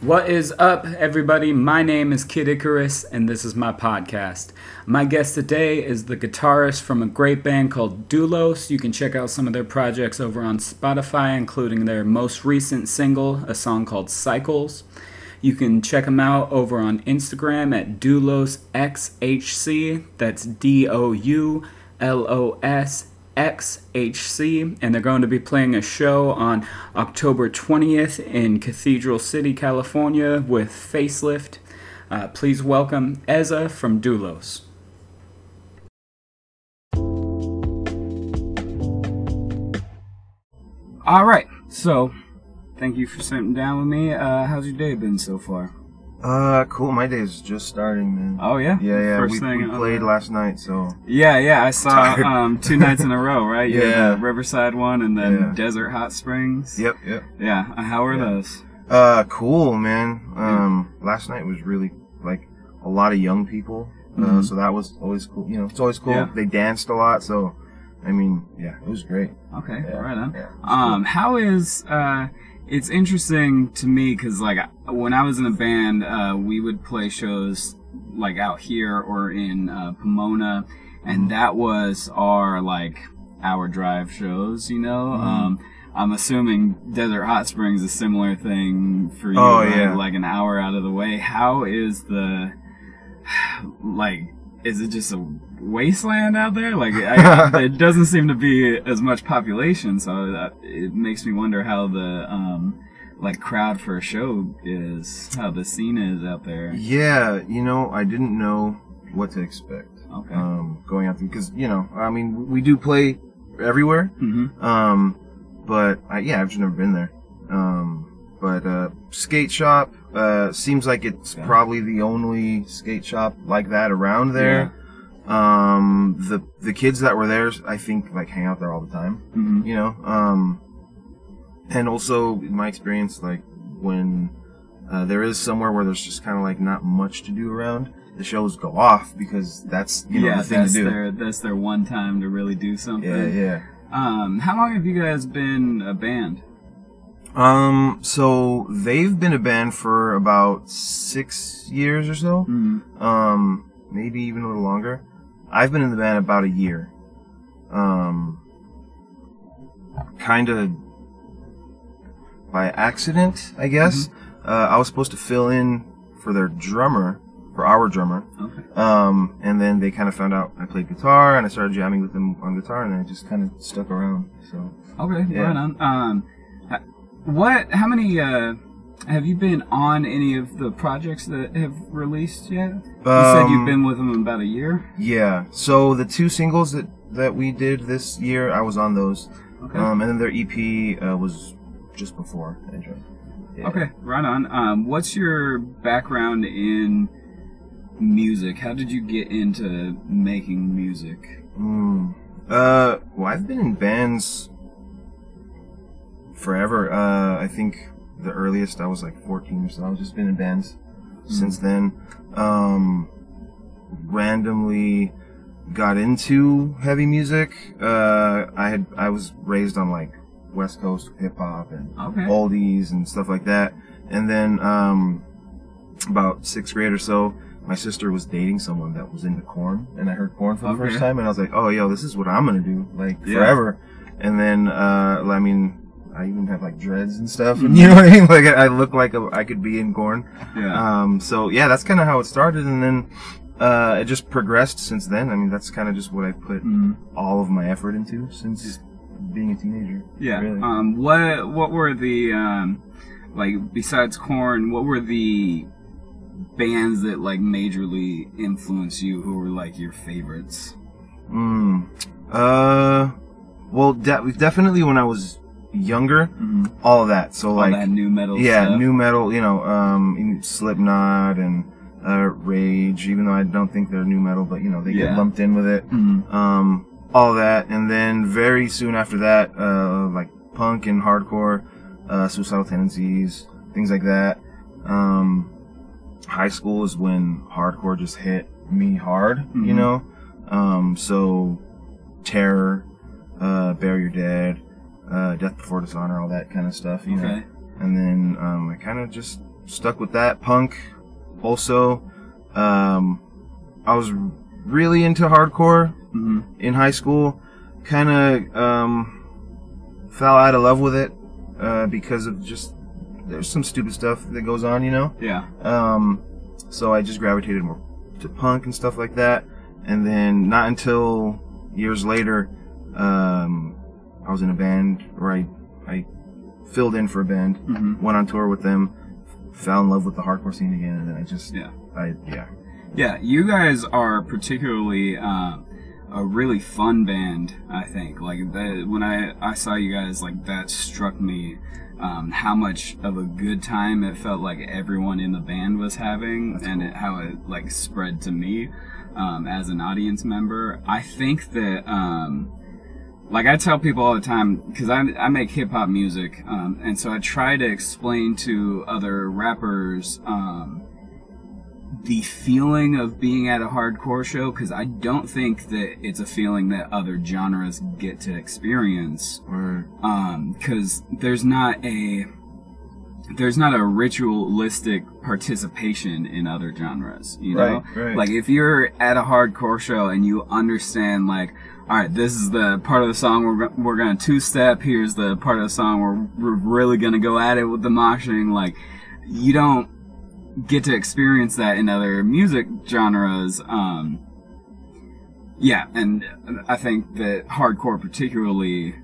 What is up, everybody? My name is Kid Icarus, and this is my podcast. My guest today is the guitarist from a great band called Doulos. You can check out some of their projects over on Spotify, including their most recent single, a song called Cycles. You can check them out over on Instagram at DoulosXHC. That's D O U L O S XHC, and they're going to be playing a show on October 20th in Cathedral City, California with Facelift. Uh, please welcome Eza from Doulos. All right, so thank you for sitting down with me. Uh, how's your day been so far? Uh, cool. My day is just starting, man. Oh yeah, yeah, yeah. First we, thing we played last night, so Yeah, yeah. I saw um, two nights in a row, right? You Yeah. Riverside one and then Yeah. Desert Hot Springs. yep, yep. Yeah. How are Yeah. those? Uh, cool, man. Um, last night was really like a lot of young people, uh, Mhm. so that was always cool. You know, it's always cool. Yeah. They danced a lot, so I mean, yeah, it was great. Okay, Yeah, right on. yeah, Um, how is uh, it's interesting to me because like when I was in a band, uh, we would play shows like out here or in uh, Pomona, and that was our like hour drive shows. You know, Mhm. um, I'm assuming Desert Hot Springs is a similar thing for you, Oh, right? yeah. like an hour out of the way. How is the like? Is it just a wasteland out there? Like, I, it doesn't seem to be as much population, so that, it makes me wonder how the um, like crowd for a show is, how the scene is out there. Yeah, you know, I didn't know what to expect. Okay. Um, going out there because you know, I mean, we do play everywhere. hmm Um, but I, yeah, I've just never been there. Um, but uh, skate shop uh, seems like it's Okay. probably the only skate shop like that around there. Um, the the kids that were there, I think, like hang out there all the time. hmm You know. Um, and also in my experience, like when uh, there is somewhere where there's just kind of like not much to do around, the shows go off because that's you know yeah, the thing to do. their that's their one time to really do something. Yeah, yeah. Um, how long have you guys been a band? Um, so they've been a band for about six years or so. Mm. Um, maybe even a little longer. I've been in the band about a year. Um, kind of by accident, I guess. Uh, I was supposed to fill in for their drummer, for our drummer. Okay. Um, and then they kind of found out I played guitar, and I started jamming with them on guitar, and it just kind of stuck around. So. Okay, Yeah. right on. Um, what? How many? Uh, have you been on any of the projects that have released yet? You said you've Um, been with them about a year. Yeah. So the two singles that that we did this year, I was on those. Okay. Um, and then their EP uh, was just before. Yeah. Okay, right on. Um, what's your background in music? How did you get into making music? Mm. Uh, well, I've been in bands forever. Uh, I think the earliest I was like 14 or so. I've just been in bands since then. Um, randomly got into heavy music. Uh, I had I was raised on like West Coast hip hop and Okay. oldies and stuff like that. And then um, about sixth grade or so, my sister was dating someone that was into Korn, and I heard Korn for the Okay. first time, and I was like, "Oh, yo, this is what I'm gonna do, like Yeah. forever." And then, uh, I mean, I even have like dreads and stuff, and you know what I mean? Like, I look like a, I could be in Korn. Yeah. Um, so yeah, that's kind of how it started, and then uh, it just progressed since then. I mean, that's kind of just what I put Mhm. all of my effort into since being a teenager. Yeah. really. Um, what What were the um, like besides Korn? What were the bands that like majorly influenced you? Who were like your favorites? Mm. Uh, well, de- definitely when I was younger, Mm-hmm. all of that. So All like, that nu metal. yeah, stuff? nu metal. You know, um, Slipknot and uh, Rage. Even though I don't think they're nu metal, but you know they Yeah. get lumped in with it. Mhm. Um, all that, and then very soon after that, uh, like punk and hardcore, uh, suicidal tendencies, things like that. Um, high school is when hardcore just hit me hard, you Mhm. know. Um, so Terror, uh, Bury Your Dead, uh, Death Before Dishonor, all that kind of stuff, you know. And then um, I kind of just stuck with that punk. Also, um, I was really into hardcore hmm in high school. Kind of um, fell out of love with it uh, because of just there's some stupid stuff that goes on, you know. Yeah. Um, so I just gravitated more to punk and stuff like that. And then not until years later, um, I was in a band where I, I filled in for a band, hmm went on tour with them, fell in love with the hardcore scene again, and then I just, Yeah. I, yeah. Yeah, you guys are particularly uh, a really fun band. I think like that when I I saw you guys like that struck me um, how much of a good time it felt like everyone in the band was having, That's and cool. it, how it like spread to me um, as an audience member. I think that. Um, like I tell people all the time, because I, I make hip hop music, um, and so I try to explain to other rappers um, the feeling of being at a hardcore show, because I don't think that it's a feeling that other genres get to experience, Or, because there's not a there's not a ritualistic participation in other genres, you know. Right, right. Like if you're at a hardcore show and you understand, like, all right, this is the part of the song we're we're gonna two step. Here's the part of the song where we're really gonna go at it with the moshing. Like, you don't get to experience that in other music genres. Um, yeah, and I think that hardcore particularly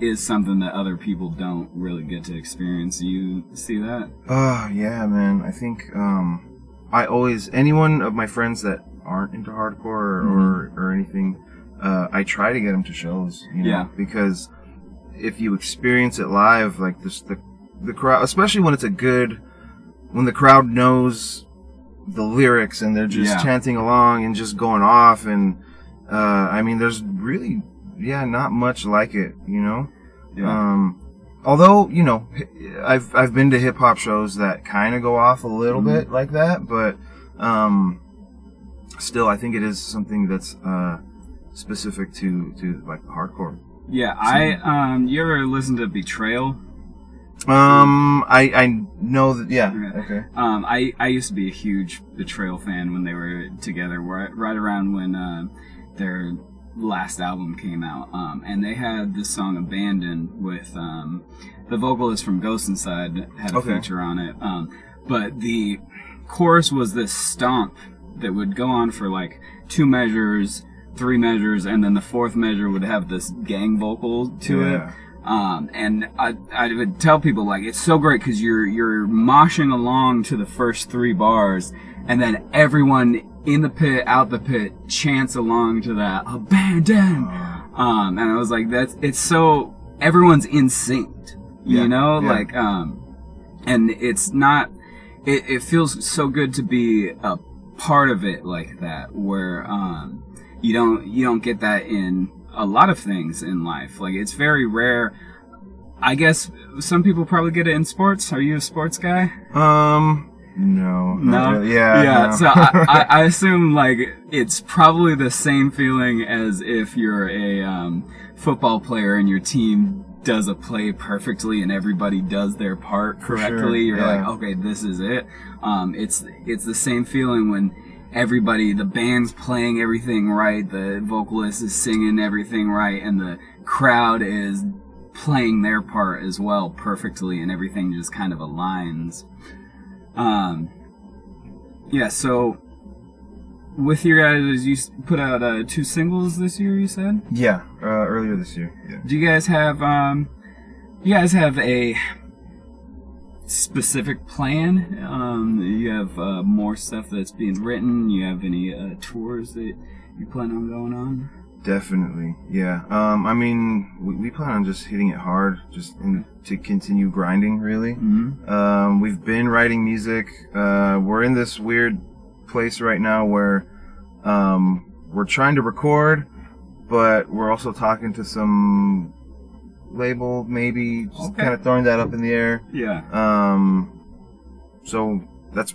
is something that other people don't really get to experience. You see that? oh, yeah, man. I think, um, I always, anyone of my friends that aren't into hardcore or, or, or anything, uh, I try to get them to shows, you know, Yeah. because if you experience it live, like this, the, the crowd, especially when it's a good, when the crowd knows the lyrics and they're just Yeah. chanting along and just going off and, uh, I mean, there's really, yeah, not much like it, you know? Um, although you know, I've I've been to hip hop shows that kind of go off a little Mhm. bit like that, but um, still, I think it is something that's uh, specific to to like hardcore. yeah. I um. You ever listen to Betrayal? Um, I I know that. Yeah. Yeah. Okay. Um, I, I used to be a huge Betrayal fan when they were together, right, right around when uh, their last album came out. Um, and they had this song Abandoned with um, the vocalist from Ghost Inside had a Okay. feature on it. Um, but the chorus was this stomp that would go on for like two measures, three measures, and then the fourth measure would have this gang vocal to it. Yeah. Um, and I, I would tell people like it's so great because you're you're moshing along to the first three bars, and then everyone in the pit, out the pit, chants along to that abandon. Um, and I was like, that's it's so everyone's in sync, you Yeah, know, yeah. like um, and it's not. It, it feels so good to be a part of it like that, where um, you don't you don't get that in a lot of things in life. Like it's very rare. I guess some people probably get it in sports. Are you a sports guy? Um. No. No? really. Yeah. yeah. no. So I, I, I assume like it's probably the same feeling as if you're a um, football player and your team does a play perfectly and everybody does their part For sure, correctly. You're yeah. like, okay, this is it. Um, it's it's the same feeling when everybody, the band's playing everything right, the vocalist is singing everything right, and the crowd is playing their part as well perfectly, and everything just kind of aligns. Um, yeah, so with your guys, you put out uh, two singles this year. You said. yeah. Uh, earlier this year. Yeah. Do you guys have um, you guys have a specific plan? Um, you have uh, more stuff that's being written. You have any uh, tours that you plan on going on? Definitely, yeah. Um, I mean, we, we plan on just hitting it hard, just in, to continue grinding, really. Mm-hmm. Um, we've been writing music. Uh, we're in this weird place right now where um, we're trying to record, but we're also talking to some label, maybe just Okay. kind of throwing that up in the air. Yeah. Um, so that's,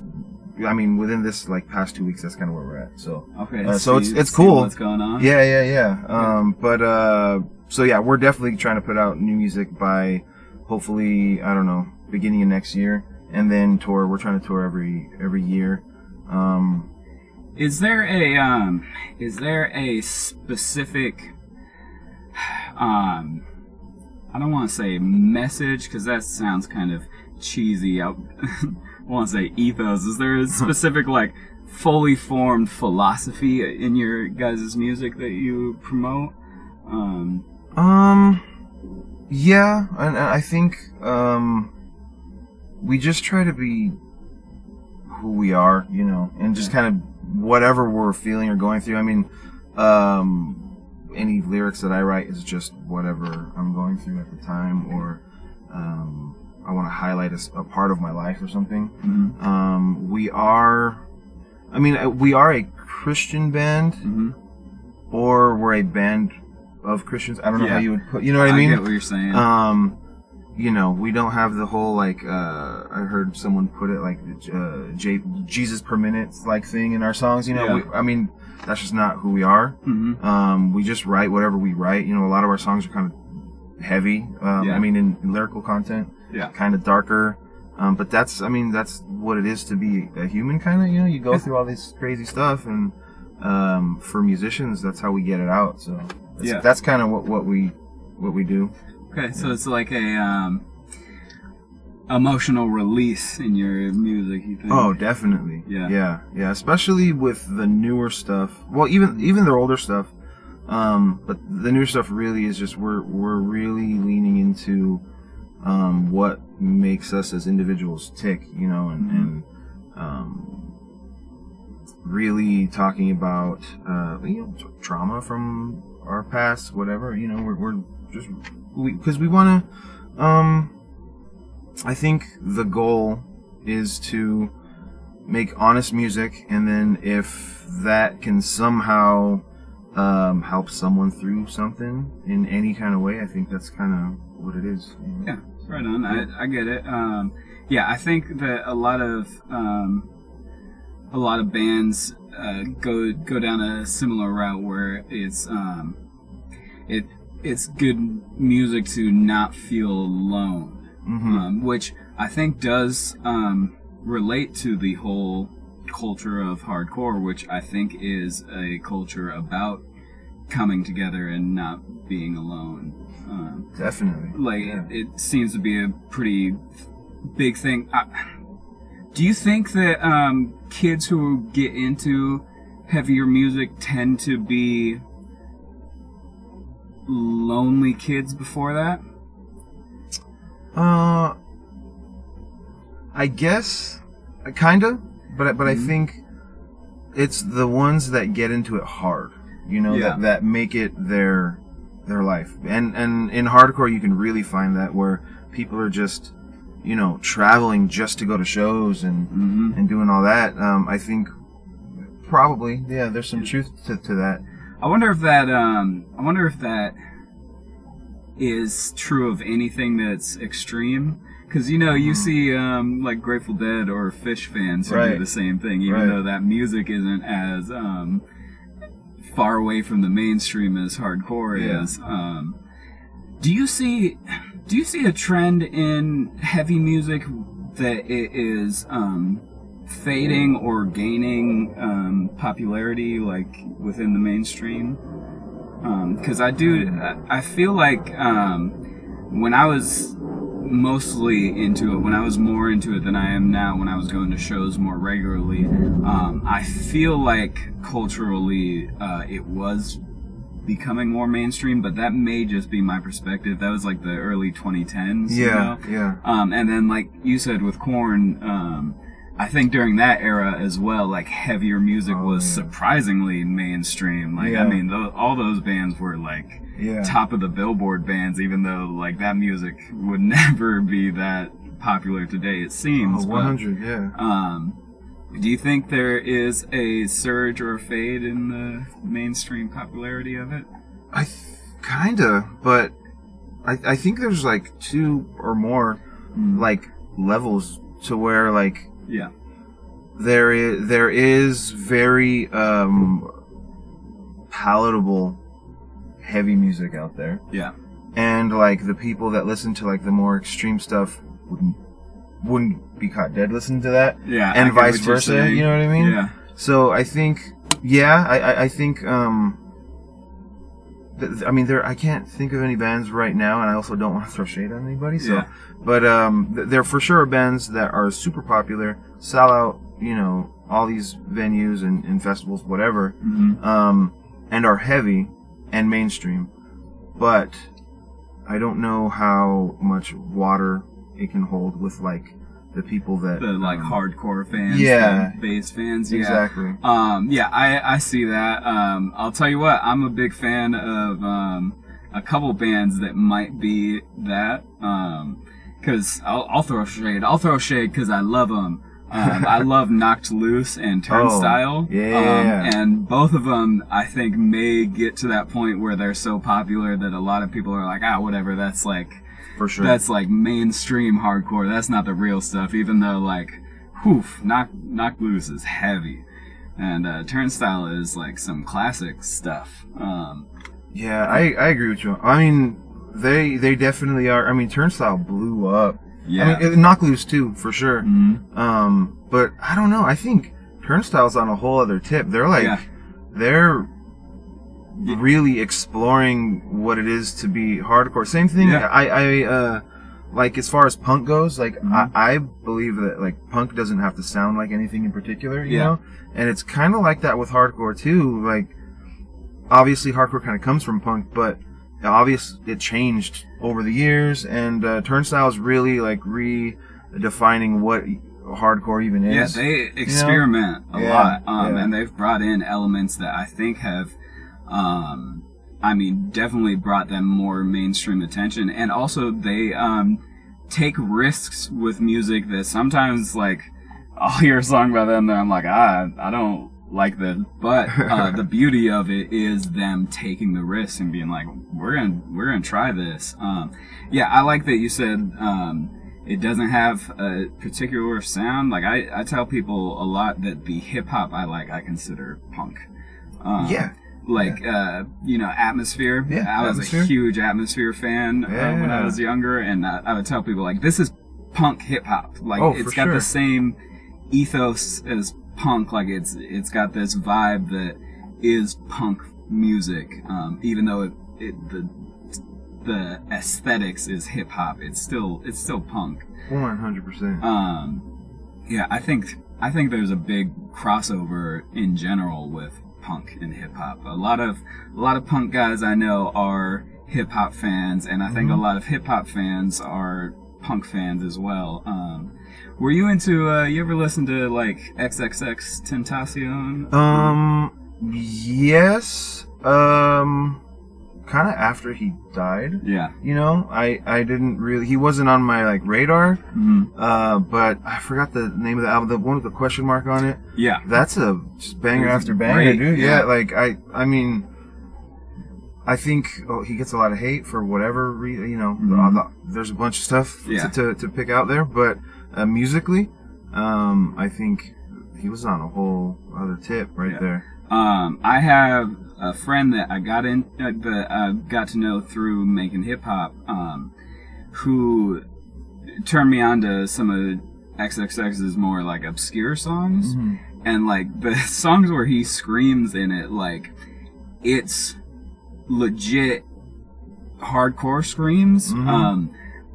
I mean, within this like past two weeks, that's kind of where we're at. So. Okay. Uh, so it's- it's cool. What's going on? Yeah, yeah, yeah. Um, but uh, so yeah, we're definitely trying to put out new music by hopefully I don't know beginning of next year, and then tour. We're trying to tour every every year. Um, Is there a um is there a specific um I don't want to say message because that sounds kind of cheesy. I want to say ethos. Is there a specific like fully formed philosophy in your guys' music that you promote? Um, Um, yeah, and, and I think um, we just try to be who we are, you know, and just kind of whatever we're feeling or going through. I mean, um, any lyrics that I write is just whatever I'm going through at the time, or um, I want to highlight a part of my life or something. mhm, Um, we are, I mean, uh, we are a Christian band, mhm. or we're a band of Christians. I don't know Yeah. how you would put. You know what I mean? I get what you're saying. um you know we don't have the whole like uh i heard someone put it like the uh, J- jesus per minute like thing in our songs you know Yeah. we, i mean that's just not who we are. Mhm. um we just write whatever we write. You know a lot of our songs are kind of heavy. Um Yeah. i mean in, in lyrical content Yeah. kind of darker. Um but that's i mean that's what it is to be a human kind of you know? You go through all this crazy stuff and um for musicians that's how we get it out so. That's, Yeah. that's kind of what what we what we do. Okay, so it's like a um, emotional release in your music. You think? Oh, definitely. Yeah. Yeah. Yeah. Especially with the newer stuff. Well, even even their older stuff. Um, but the newer stuff really is just we're we're really leaning into um, what makes us as individuals tick, you know, and, Mhm. and um, really talking about uh, you know tra- trauma from our past, whatever. You know, we're, we're just because we, want to. Um, I think the goal is to make honest music, and then if that can somehow um, help someone through something in any kind of way, I think that's kind of what it is. you know? Yeah, right on. I, I get it. Um, yeah, I think that a lot of um, a lot of bands uh, go go down a similar route where it's um, it it's good music to not feel alone. Mhm. um, which I think does um, relate to the whole culture of hardcore, which I think is a culture about coming together and not being alone. Um, Definitely. like Yeah. it, it seems to be a pretty big thing. I, do you think that um, kids who get into heavier music tend to be lonely kids before that? Uh, I guess, kinda, but but I Mhm. think it's the ones that get into it hard, you know, Yeah. that that make it their their life. And and in hardcore, you can really find that where people are just, you know, traveling just to go to shows and Mm-hmm. and doing all that. Um, I think probably, yeah, there's some truth to, to that. I wonder if that um I wonder if that is true of anything that's extreme cuz you know you Mhm. see um like Grateful Dead or Phish fans who do the same thing even Right. though that music isn't as um far away from the mainstream as hardcore Yeah. is um do you see do you see a trend in heavy music that it is um fading or gaining um, popularity like within the mainstream because I do I, feel like um, when I was mostly into it when I was more into it than I am now when I was going to shows more regularly um, I feel like culturally uh, it was becoming more mainstream but that may just be my perspective that was like the early 2010s you Yeah, know? yeah. Um, and then, like you said with Korn, um, I think during that era as well, like heavier music Oh, was yeah. surprisingly mainstream. Like, Yeah. I mean, tho- all those bands were like Yeah. top of the Billboard bands, even though like that music would never be that popular today. It seems. Oh, but, 100, yeah. um, do you think there is a surge or a fade in the mainstream popularity of it? I th- kinda, but I, I think there's like two or more like levels to where like Yeah. there is there is very um palatable heavy music out there Yeah. and like the people that listen to like the more extreme stuff wouldn't wouldn't be caught dead listening to that, Yeah, and vice versa. You know what I mean? Yeah. So I think, yeah, I, I, I think, um, I mean, there, I can't think of any bands right now, and I also don't want to throw shade on anybody. So, Yeah. but um, th- there for sure are bands that are super popular, sell out, you know, all these venues and, and festivals, whatever, Mhm. um, and are heavy and mainstream, but I don't know how much water it can hold with like the people that The like um, hardcore fans, Yeah. the bass fans. Yeah. exactly. Um, yeah, I, I see that. Um, I'll tell you what, I'm a big fan of um, a couple bands that might be that. Um, cause I'll, I'll throw shade. I'll throw shade because I love them. Um, I love Knocked Loose and Turnstile. Oh, yeah. Um, and both of them, I think, may get to that point where they're so popular that a lot of people are like, ah, whatever. That's like For sure. that's like mainstream hardcore. That's not the real stuff. Even though like, whew, knock knock loose is heavy, and uh, turnstile is like some classic stuff. Um, Yeah, I, I agree with you. I mean, they they definitely are. I mean, Turnstile blew up. yeah, I mean, Knock Loose too, for sure. Mhm. Um, but I don't know. I think Turnstile's on a whole other tip. They're like, Yeah. they're. Really exploring what it is to be hardcore. Same thing. Yeah. I, I, uh, like as far as punk goes, like Mhm. I, I believe that like punk doesn't have to sound like anything in particular, you Yeah. know. And it's kind of like that with hardcore too. Like, obviously, hardcore kind of comes from punk, but obvious it changed over the years. And uh, Turnstile is really like redefining what hardcore even is. yeah, they experiment a Yeah, lot, um, yeah. and they've brought in elements that I think have. Um, I mean, definitely brought them more mainstream attention, and also they um, take risks with music that sometimes, like, I'll hear a song by them, and I'm like, ah, I don't like this, but uh, the beauty of it is them taking the risk and being like, we're gonna we're gonna try this. Um, yeah, I like that you said um, it doesn't have a particular sound. Like I, I tell people a lot that the hip hop I like, I consider punk. Um, Yeah. Like uh, you know, atmosphere. Yeah, I was Atmosphere. a huge atmosphere fan uh, when I was younger, and I, I would tell people like, this is punk hip hop. Like Oh, it's got sure. the same ethos as punk. Like it's it's got this vibe that is punk music, um, even though it, it the the aesthetics is hip hop. It's still it's still punk. One hundred percent. Um, yeah, I think I think there's a big crossover in general with punk and hip hop. A lot of a lot of punk guys I know are hip hop fans, and I think a Mhm. lot of hip hop fans are punk fans as well. Um, were you into? Uh, you ever listen to like XXXTentacion? Um, yes. Um, kind of after he died. yeah. You know, I I didn't really. He wasn't on my like radar. hmm Uh, but I forgot the name of the album. The one with the question mark on it. Yeah. That's a just banger after banger, great, dude. yeah. Yeah. like I I mean. I think oh, he gets a lot of hate for whatever reason. You know, Mhm. the- there's a bunch of stuff Yeah. to, to, to pick out there, but uh, musically, um, I think he was on a whole other tip right Yeah. there. Um, I have a friend that I got in uh, that I got to know through making hip hop, um, who turned me on to some of XXX's more like obscure songs, and like the songs where he screams in it, like it's legit hardcore screams. Mhm. Um,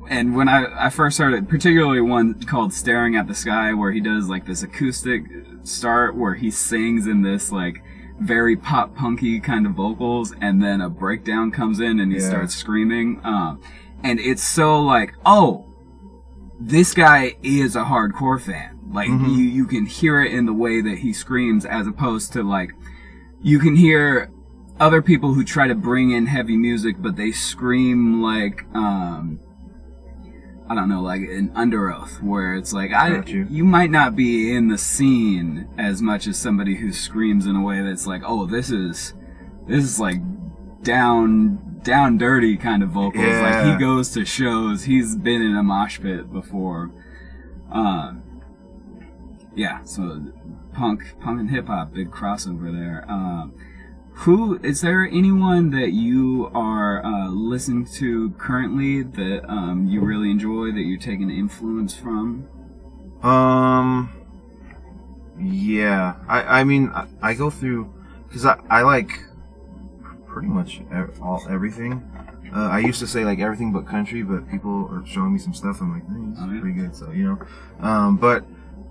and when I, I first heard it, particularly one called Staring at the Sky, where he does like this acoustic start where he sings in this like very pop punky kind of vocals, and then a breakdown comes in and he Yeah. starts screaming. Um, and it's so like, oh, this guy is a hardcore fan. Like Mhm. you, you can hear it in the way that he screams, as opposed to like, you can hear other people who try to bring in heavy music, but they scream like, um, I don't know, like an Underoath, where it's like, I, you. you might not be in the scene as much as somebody who screams in a way that's like, oh, this is, this is like down, down dirty kind of vocals. Like he goes to shows, he's been in a mosh pit before. Um, yeah, so punk, punk and hip hop, big crossover there. Um, Who is there anyone that you are uh, listening to currently that um, you really enjoy that you're taking influence from? Um. Yeah, I I mean I, I go through because I I like pretty much ev- all everything. Uh, I used to say like everything but country, but people are showing me some stuff. I'm like, hey, this Oh, is pretty good. So you know, um, but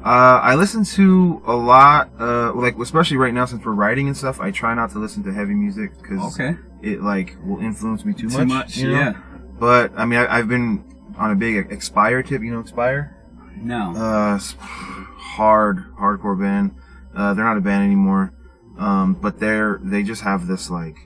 uh, I listen to a lot. Uh, like especially right now since we're writing and stuff, I try not to listen to heavy music because Okay. it like will influence me too, Too much. much, you know? yeah. But I mean, I, I've been on a big Expire tip. You know, Expire. No. Uh, hard, hardcore band. Uh, they're not a band anymore. Um, but they're, they just have this like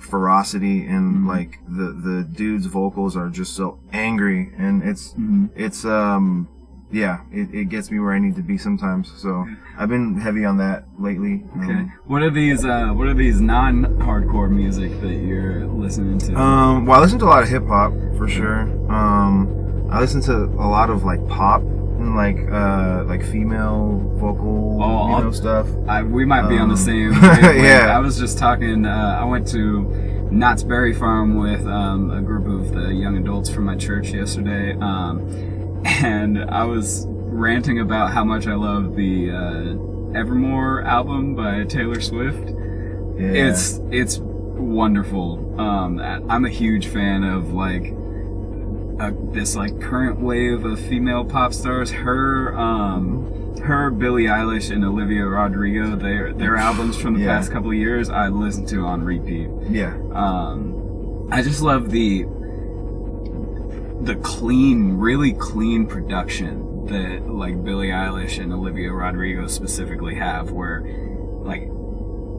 ferocity and Mhm. like the, the dude's vocals are just so angry and it's, Mhm. it's, um, yeah, it, it gets me where I need to be sometimes. So I've been heavy on that lately. Okay. Um, What are these? Uh, what are these non-hardcore music that you're listening to? Um, well, I listen to a lot of hip hop for sure. Um, I listen to a lot of like pop and like uh like female vocal Oh, you know stuff. I, we might be on the Um, same. yeah. I was just talking. Uh, I went to Knott's Berry Farm with um, a group of the young adults from my church yesterday, um, and I was ranting about how much I love the uh, Evermore album by Taylor Swift. Yeah. It's it's wonderful. Um, I'm a huge fan of like uh, this like current wave of female pop stars. Her, um, her, Billie Eilish, and Olivia Rodrigo. Their their albums from the Yeah. past couple of years I listen to on repeat. yeah. Um, I just love the the clean, really clean production that like Billie Eilish and Olivia Rodrigo specifically have, where like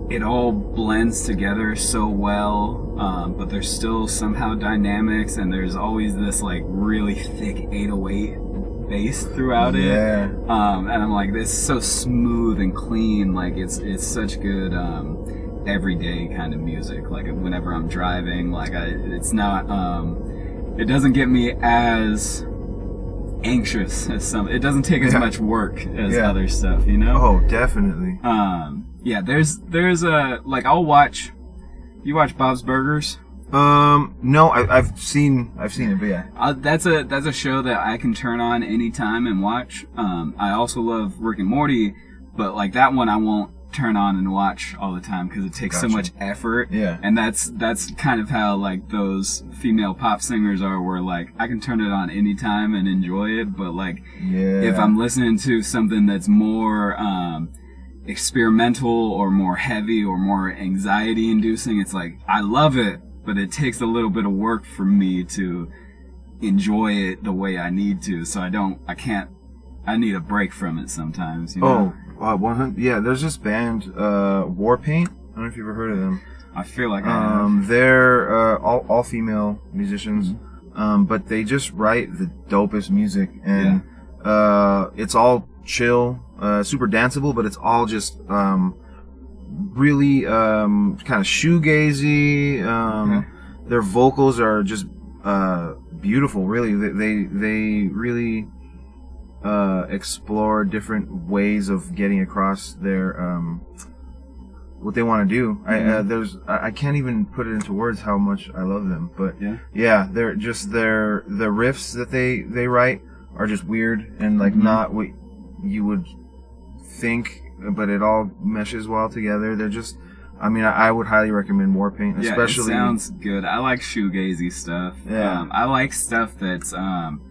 it all blends together so well, um, but there's still somehow dynamics, and there's always this like really thick 808 bass throughout it. Yeah. Um, and I'm like, this is so smooth and clean. Like it's it's such good um, everyday kind of music. Like whenever I'm driving, like I, it's not. Um, it doesn't get me as anxious as some. It doesn't take as Yeah. much work as Yeah. other stuff, you know. Oh, definitely. Um, yeah, there's there's a like I'll watch. You watch Bob's Burgers? Um, no, I, I've seen, I've seen it, but yeah. Uh, that's a that's a show that I can turn on anytime and watch. Um, I also love Rick and Morty, but like that one I won't turn on and watch all the time because it takes so much effort. Yeah. And that's that's kind of how like those female pop singers are, where like I can turn it on anytime and enjoy it, but like Yeah. if I'm listening to something that's more um, experimental or more heavy or more anxiety inducing, it's like I love it, but it takes a little bit of work for me to enjoy it the way I need to. So I don't, I can't, I need a break from it sometimes. You know? Oh, uh, 100, yeah, there's this band, uh, Warpaint. I don't know if you've ever heard of them. I feel like I have. Um, they're uh, all all female musicians, um, but they just write the dopest music, and uh, it's all chill, uh, super danceable, but it's all just um, really um, kind of shoegazy. Um, Okay. Their vocals are just uh, beautiful. Really, they they, they really uh, explore different ways of getting across their um, what they want to do. I uh, Mhm. there's I, can't even put it into words how much I love them, but Yeah. yeah, they're just their the riffs that they they write are just weird and like Mhm. not what you would think, but it all meshes well together. They're just, I mean, I, I would highly recommend Warpaint, Yeah, especially. it sounds good. I like shoegazy stuff. Yeah. Um, I like stuff that's um,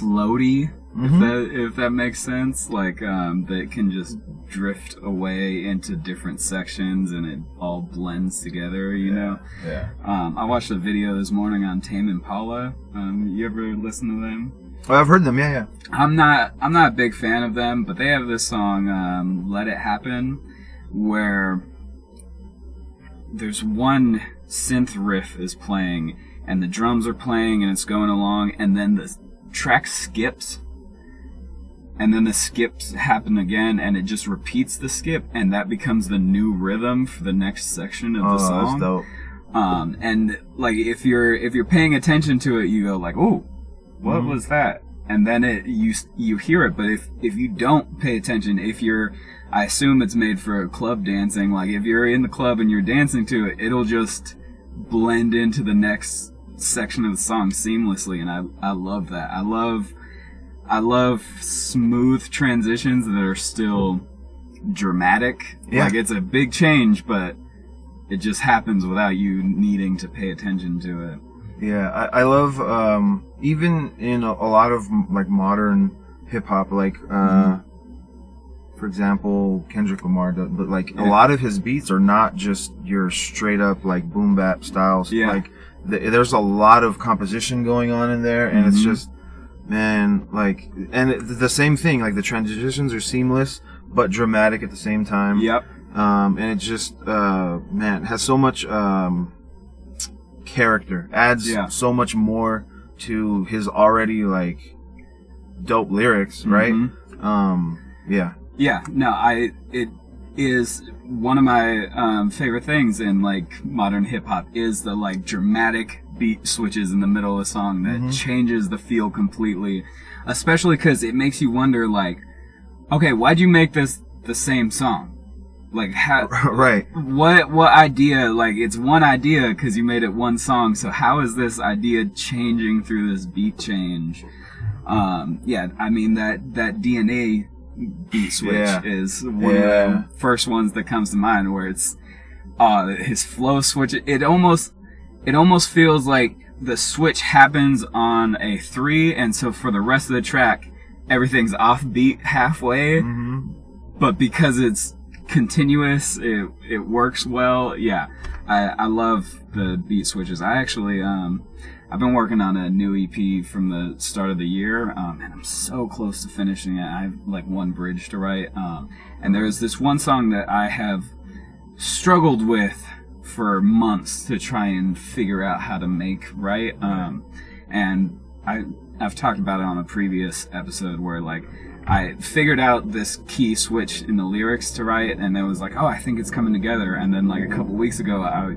floaty. If Mhm. that if that makes sense, like um, that can just drift away into different sections and it all blends together. You know. yeah. Um, I watched a video this morning on Tame Impala. Um, you ever listen to them? Oh, I've heard them. Yeah, yeah. I'm not I'm not a big fan of them, but they have this song um, "Let It Happen," where there's one synth riff is playing and the drums are playing and it's going along, and then the track skips, and then the skips happen again, and it just repeats the skip, and that becomes the new rhythm for the next section of Oh, the song. that's dope. Um, and like if you're if you're paying attention to it, you go like, "Oh, what Mhm. was that?" and then it you you hear it. But if if you don't pay attention, if you're I assume it's made for club dancing. Like if you're in the club and you're dancing to it, it'll just blend into the next section of the song seamlessly, and I I love that. I love I love smooth transitions that are still dramatic. Yeah. Like it's a big change, but it just happens without you needing to pay attention to it. Yeah, I, I love um, even in a, a lot of like modern hip hop, like uh, for example, Kendrick Lamar. Does, but like Yeah. a lot of his beats are not just your straight up like boom bap styles. Yeah. Like th- there's a lot of composition going on in there, and it's Mhm. just man, like, and it, the same thing. Like the transitions are seamless but dramatic at the same time Yep. um, and it just uh, man has so much um, character adds Yeah. so much more to his already like dope lyrics right Mhm. um, yeah Yeah, no, I it is one of my um, favorite things in like modern hip hop is the like dramatic beat switches in the middle of a song that Mhm. changes the feel completely, especially because it makes you wonder like, okay, why'd you make this the same song? Like how right what what idea like it's one idea because you made it one song so how is this idea changing through this beat change um yeah i mean that that dna beat switch Yeah. is one Yeah. of the first ones that comes to mind where it's uh his flow switch it almost it almost feels like the switch happens on a three and so for the rest of the track everything's off beat halfway hmm but because it's continuous, it it works well. Yeah, I I love the beat switches. I actually um I've been working on a new EP from the start of the year, um, and I'm so close to finishing it. I have like one bridge to write, um, and there's this one song that I have struggled with for months to try and figure out how to make right. Um, and I I've talked about it on a previous episode where like I figured out this key switch in the lyrics to write, and it was like, oh, I think it's coming together. And then like a couple weeks ago, I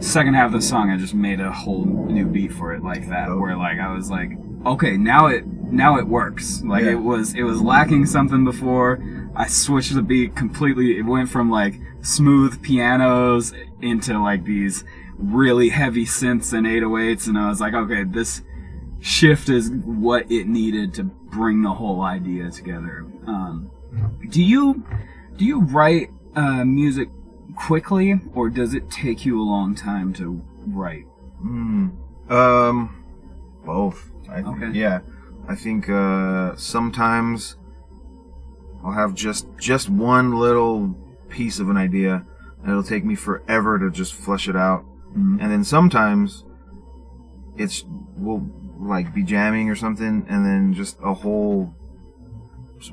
second half of the song, I just made a whole new beat for it like that, Oh. where like I was like, okay, now it now it works. Like Yeah. it was it was lacking something before. I switched the beat completely. It went from like smooth pianos into like these really heavy synths and 808s, and I was like, okay, this shift is what it needed to bring the whole idea together. Um, do you do you write uh, music quickly, or does it take you a long time to write? Mm. Um, both. I think, Okay. Yeah, I think uh, sometimes I'll have just just one little piece of an idea, and it'll take me forever to just flesh it out. Mhm. And then sometimes it's we'll like be jamming or something, and then just a whole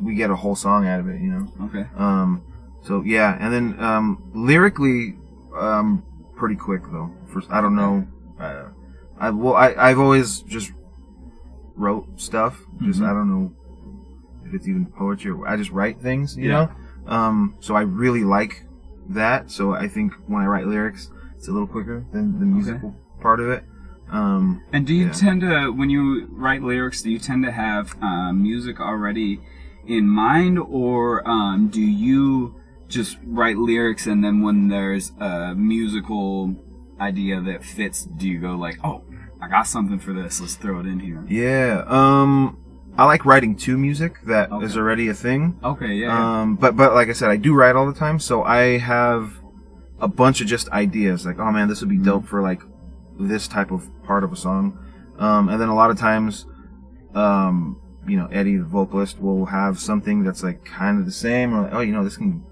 we get a whole song out of it, you know. Okay. Um, so yeah, and then um, lyrically, um, pretty quick though. First, I don't know. Uh, I well, I I've always just wrote stuff. Just Mhm. I don't know if it's even poetry. or I just write things, you Yeah. know. Um, so I really like that. So I think when I write lyrics, it's a little quicker than the musical part of it. Um, And do you Yeah. tend to, when you write lyrics, do you tend to have uh, music already in mind, or um, do you just write lyrics and then when there's a musical idea that fits, do you go like, oh, I got something for this, let's throw it in here? yeah. Um, I like writing to music that is Okay. already a thing. Okay, yeah. yeah. Um, but but like I said, I do write all the time, so I have a bunch of just ideas. Like, oh man, this would be dope for like this type of part of a song. Um, and then a lot of times, um, you know, Eddie, the vocalist, will have something that's like kind of the same, or like, oh, you know, this can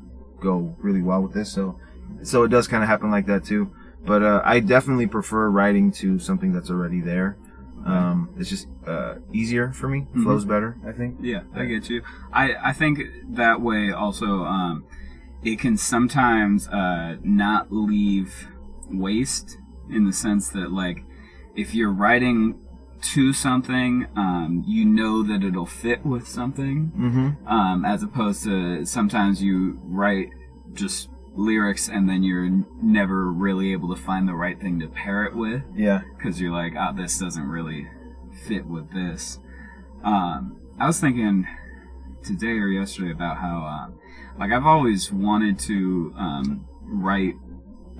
go really well with this. So, so it does kind of happen like that too. But uh, I definitely prefer writing to something that's already there. Um, it's just uh, easier for me, Mhm. flows better, I think. Yeah, I get you. I, I think that way also, um, it can sometimes uh, not leave waste in the sense that, like, if you're writing to something, um, you know that it'll fit with something, Mm-hmm. um, as opposed to sometimes you write just lyrics and then you're never really able to find the right thing to pair it with Yeah. because you're like, ah, this doesn't really fit with this. Um, I was thinking today or yesterday about how, uh, like, I've always wanted to um, write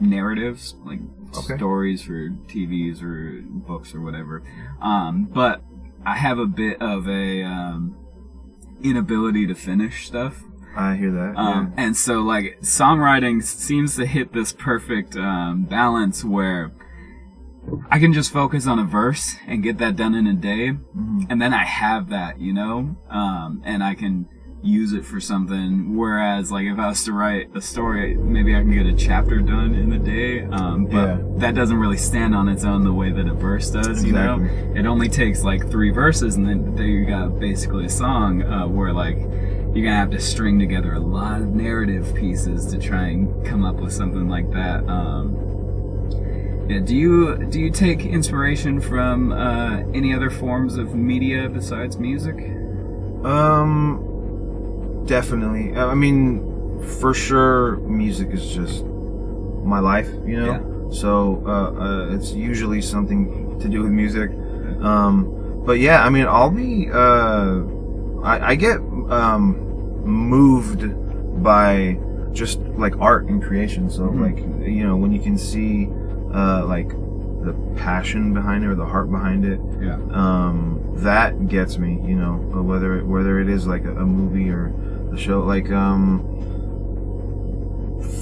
narratives, like Okay. stories for TVs or books or whatever. Um, but I have a bit of a um, inability to finish stuff. I hear that. Um, and so like songwriting seems to hit this perfect um, balance where I can just focus on a verse and get that done in a day, Mhm. and then I have that, you know, um, and I can use it for something. Whereas like if I was to write a story, maybe I can get a chapter done in a day, um, but Yeah. that doesn't really stand on its own the way that a verse does, you know. Exactly. It only takes like three verses, and then there you got basically a song uh, where like you're gonna have to string together a lot of narrative pieces to try and come up with something like that. Um, yeah, do you do you take inspiration from uh, any other forms of media besides music? Um, definitely. I mean, for sure, music is just my life. You know, so uh, uh, it's usually something to do with music. Um, but yeah, I mean, I'll be. Uh, I, I get um, moved by just like art and creation. So Mhm. like you know when you can see uh, like the passion behind it or the heart behind it Yeah. um, that gets me, you know, whether it, whether it is like a, a movie or a show. Like, um,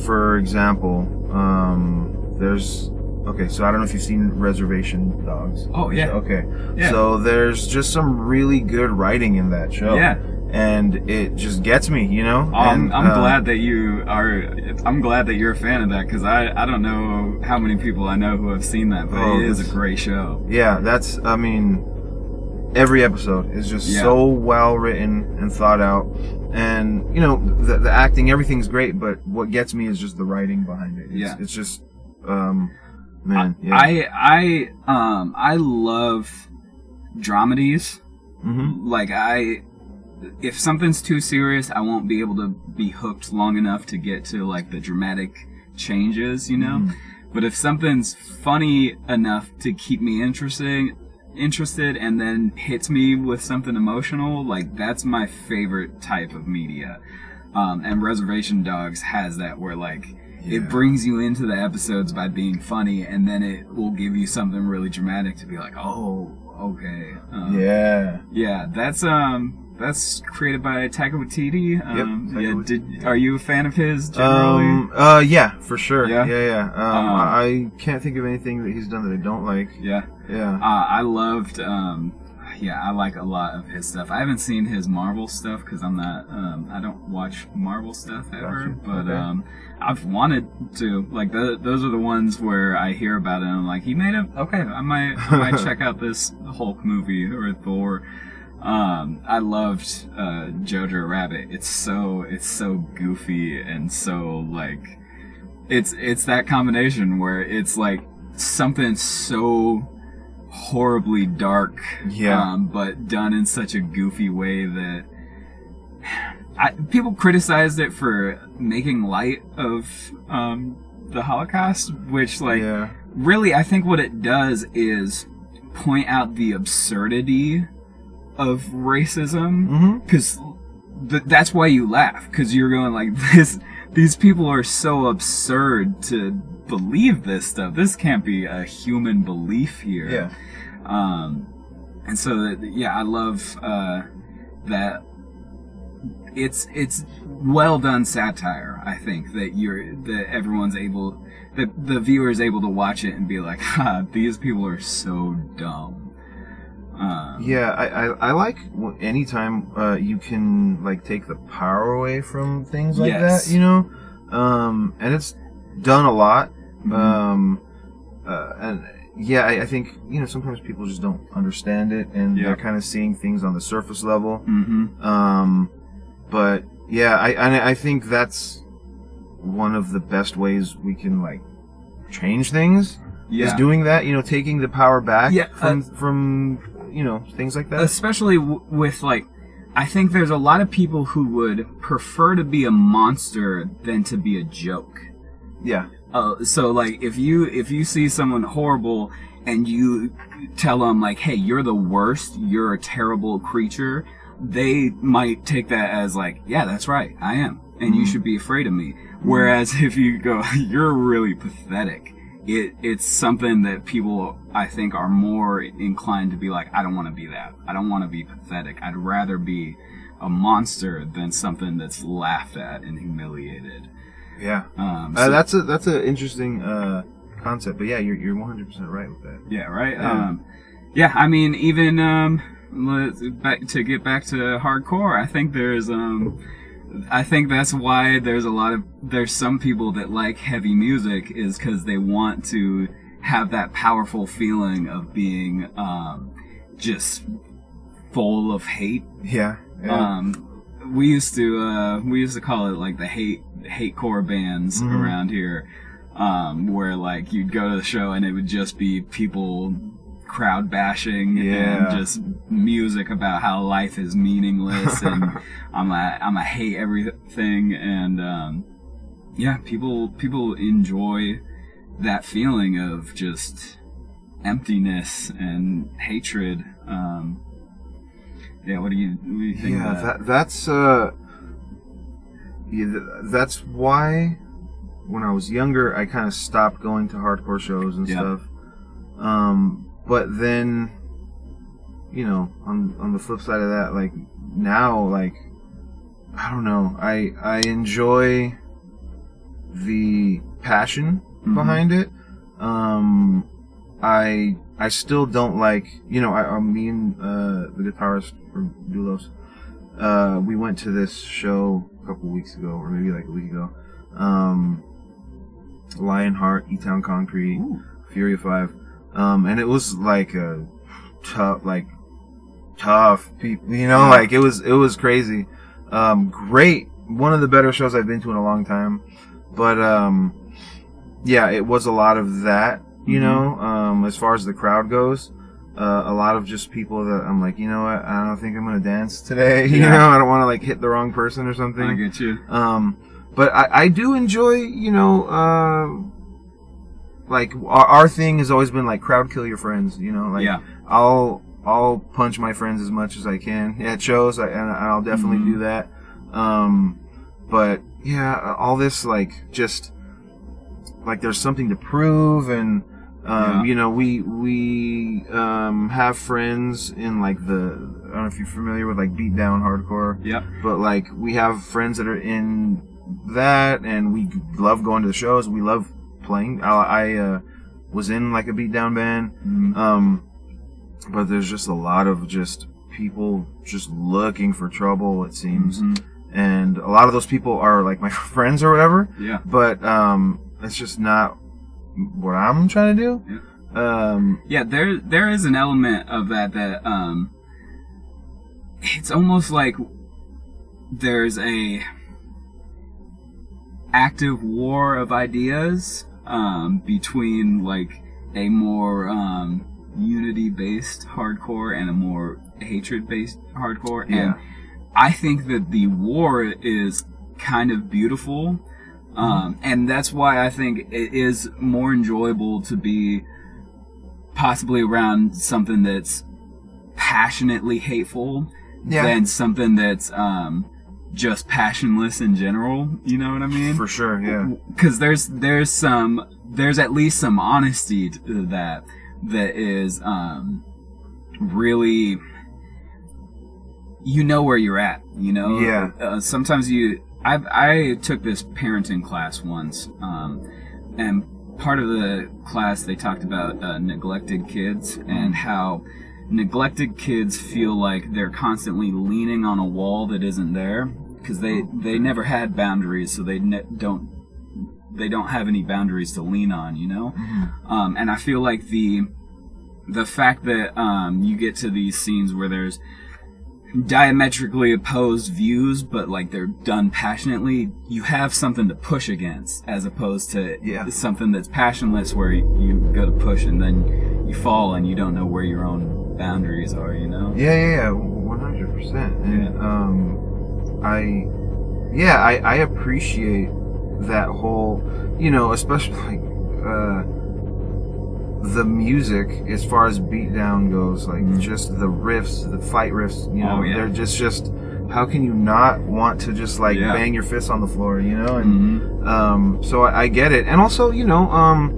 for example, um, there's okay. So I don't know if you've seen Reservation Dogs. Oh yeah. Okay. Yeah. So there's just some really good writing in that show. Yeah. And it just gets me, you know. I'm, And, I'm uh, glad that you are. I'm glad that you're a fan of that because I, I don't know how many people I know who have seen that, but Oh, it is a great show. Yeah, that's. I mean, every episode is just Yeah. so well written and thought out, and you know, the, the acting, everything's great. But what gets me is just the writing behind it. It's, Yeah. it's just, um, man. Yeah. I I um I love dramedies. hmm Like I, if something's too serious, I won't be able to be hooked long enough to get to like the dramatic changes, you know. Mhm. But if something's funny enough to keep me interesting, interested, and then hits me with something emotional, like that's my favorite type of media. Um, and Reservation Dogs has that where like Yeah. it brings you into the episodes by being funny, and then it will give you something really dramatic to be like, oh, okay, um, Yeah. yeah, that's um. That's created by Taika Waititi. Um, Taika yeah, Waititi, did, are you a fan of his generally? Um. Uh. Yeah. For sure. Yeah? Yeah. Yeah. Um, Um, I can't think of anything that he's done that I don't like. yeah. Yeah. Uh, I loved, um, yeah, I like a lot of his stuff. I haven't seen his Marvel stuff because I'm not, um, I don't watch Marvel stuff ever. Gotcha. But Okay. um, I've wanted to. Like, the, those are the ones where I hear about it and I'm like, he made a, okay, I might, I might check out this Hulk movie or Thor. Um, I loved uh, Jojo Rabbit. It's so, it's so goofy and so like, it's it's that combination where it's like something so horribly dark, Yeah. um, but done in such a goofy way that I, people criticized it for making light of um, the Holocaust, which like yeah. really I think what it does is point out the absurdity of racism Mm-hmm. because th- that's why you laugh because you're going like this these people are so absurd to believe this stuff this can't be a human belief here Yeah. um and so that, yeah i love uh that it's it's well done satire i think that you're that everyone's able that the viewer is able to watch it and be like ha these people are so dumb um, Yeah, I, I, I like anytime uh, you can like take the power away from things like Yes. that, you know. Um, and it's done a lot. Mhm. Um, uh, and yeah, I, I think you know sometimes people just don't understand it, and Yeah. they're kind of seeing things on the surface level. Mhm. Um, but yeah, I, I I think that's one of the best ways we can like change things yeah is doing that. You know, taking the power back Yeah, from from you know things like that. especially w- with like i think there's a lot of people who would prefer to be a monster than to be a joke yeah. Uh, so like if you if you see someone horrible and you tell them like, "Hey, you're the worst. You're a terrible creature," they might take that as like, "Yeah, that's right. I am, and you Mhm. should be afraid of me." Whereas if you go, "You're really pathetic," it it's something that people I think are more inclined to be like, "I don't want to be that. I don't want to be pathetic. I'd rather be a monster than something that's laughed at and humiliated." Yeah. Um, Uh, that's a that's an interesting uh, concept, but yeah, you're you're 100 percent right with that. Yeah, right. Yeah. Um, yeah, I mean, even um, let's, back to get back to hardcore. I think there's um, I think that's why there's a lot of there's some people that like heavy music is because they want to have that powerful feeling of being um, just full of hate. Yeah. yeah. Um, we used to uh, we used to call it like the hate hate core bands Mhm. around here, um, where like you'd go to the show and it would just be people crowd bashing Yeah. and just music about how life is meaningless and I'm a I'm a hate everything and um, yeah people people enjoy that feeling of just emptiness and hatred. Um, yeah, what do you what do you think yeah, about that that's uh, yeah, that's why when I was younger, I kind of stopped going to hardcore shows and Yeah. stuff. Um, but then, you know, on on the flip side of that, like now, like I don't know, I I enjoy the passion Mhm. behind it. Um, I I still don't like you know I, I me and uh, the guitarist from Doulos. Uh, we went to this show a couple weeks ago, or maybe like a week ago. Um, Lionheart, E Town Concrete, Ooh. Fury of Five, um, and it was like a tough, like tough people. You know, Yeah. like it was it was crazy. Um, great, one of the better shows I've been to in a long time. But um, yeah, it was a lot of that. You Mhm. know, um, as far as the crowd goes. Uh, a lot of just people that I'm like, you know what? I don't think I'm gonna dance today. You know, I don't want to like hit the wrong person or something. I get you. Um, but I, I do enjoy, you know, uh, like our, our thing has always been like crowd kill your friends. You know, like yeah. I'll I'll punch my friends as much as I can at shows, I, and I'll definitely Mhm. do that. Um, but yeah, all this like just like there's something to prove and. Um, Yeah. you know, we we um, have friends in like the I don't know if you're familiar with like beatdown hardcore Yeah. but like we have friends that are in that and we love going to the shows we love playing i, I uh, was in like a beatdown band Mhm. um but there's just a lot of just people just looking for trouble it seems Mhm. and a lot of those people are like my friends or whatever Yeah. but um it's just not what i'm trying to do? Um Yeah, there there is an element of that that um it's almost like there's a active war of ideas um between like a more um unity based hardcore and a more hatred based hardcore. And I think that the war is kind of beautiful um, and that's why I think it is more enjoyable to be possibly around something that's passionately hateful Yeah. than something that's um, just passionless in general. You know what I mean? for sure yeah Because there's there's some there's at least some honesty to that that is um, really you know where you're at. You know. Yeah. Uh, sometimes you I I took this parenting class once, um, and part of the class they talked about uh, neglected kids and how neglected kids feel like they're constantly leaning on a wall that isn't there because they they never had boundaries, so they ne- don't they don't have any boundaries to lean on, you know. Um, and I feel like the the fact that um, you get to these scenes where there's diametrically opposed views, but like they're done passionately, you have something to push against, as opposed to Yeah. something that's passionless where you go to push and then you fall and you don't know where your own boundaries are, you know? Yeah, yeah, yeah, one hundred percent. And um, I, yeah, I, I appreciate that whole, you know, especially like, uh, the music, as far as beatdown goes, like just the riffs, the fight riffs, you know, Oh, yeah. they're just just. How can you not want to just like Yeah. bang your fists on the floor, you know? And Mhm. um, so I, I get it, and also, you know, um,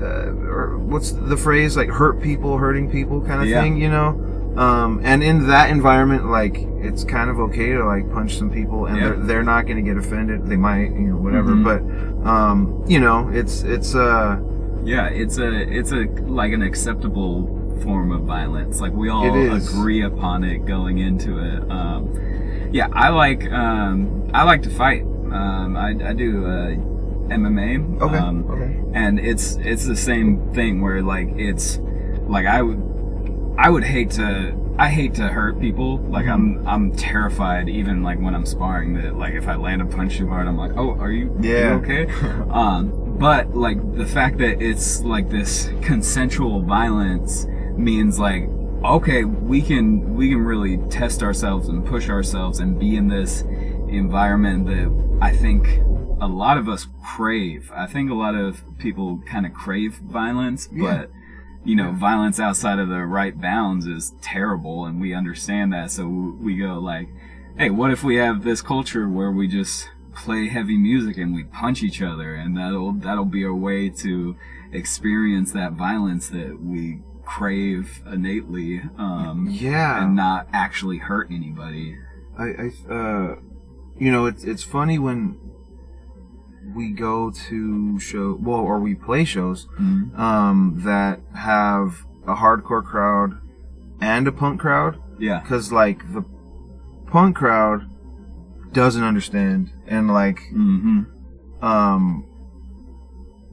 uh, or what's the phrase like hurt people, hurting people, kind of Yeah. thing, you know? Um, and in that environment, like it's kind of okay to like punch some people, and Yeah. they're they're not going to get offended. They might, you know, whatever. Mhm. But um, you know, it's it's uh, Yeah, it's a it's a like an acceptable form of violence. Like we all agree upon it going into it. Um, yeah, I like um, I like to fight. Um, I, I do uh, MMA. okay, Um, okay, and it's it's the same thing where like it's like I would I would hate to I hate to hurt people like I'm I'm terrified even like when I'm sparring that like if I land a punch too hard I'm like oh are you, are you Yeah. okay um but like the fact that it's like this consensual violence means like okay we can we can really test ourselves and push ourselves and be in this environment that I think a lot of us crave. I think a lot of people kind of crave violence, Yeah. but you know, violence outside of the right bounds is terrible, and we understand that. So we go like, "Hey, what if we have this culture where we just play heavy music and we punch each other, and that'll that'll be a way to experience that violence that we crave innately, um, yeah. and not actually hurt anybody." I, I uh, you know, it's it's funny when we go to show well, or we play shows Mhm. um, that have a hardcore crowd and a punk crowd Yeah. because like the punk crowd doesn't understand and like hmm um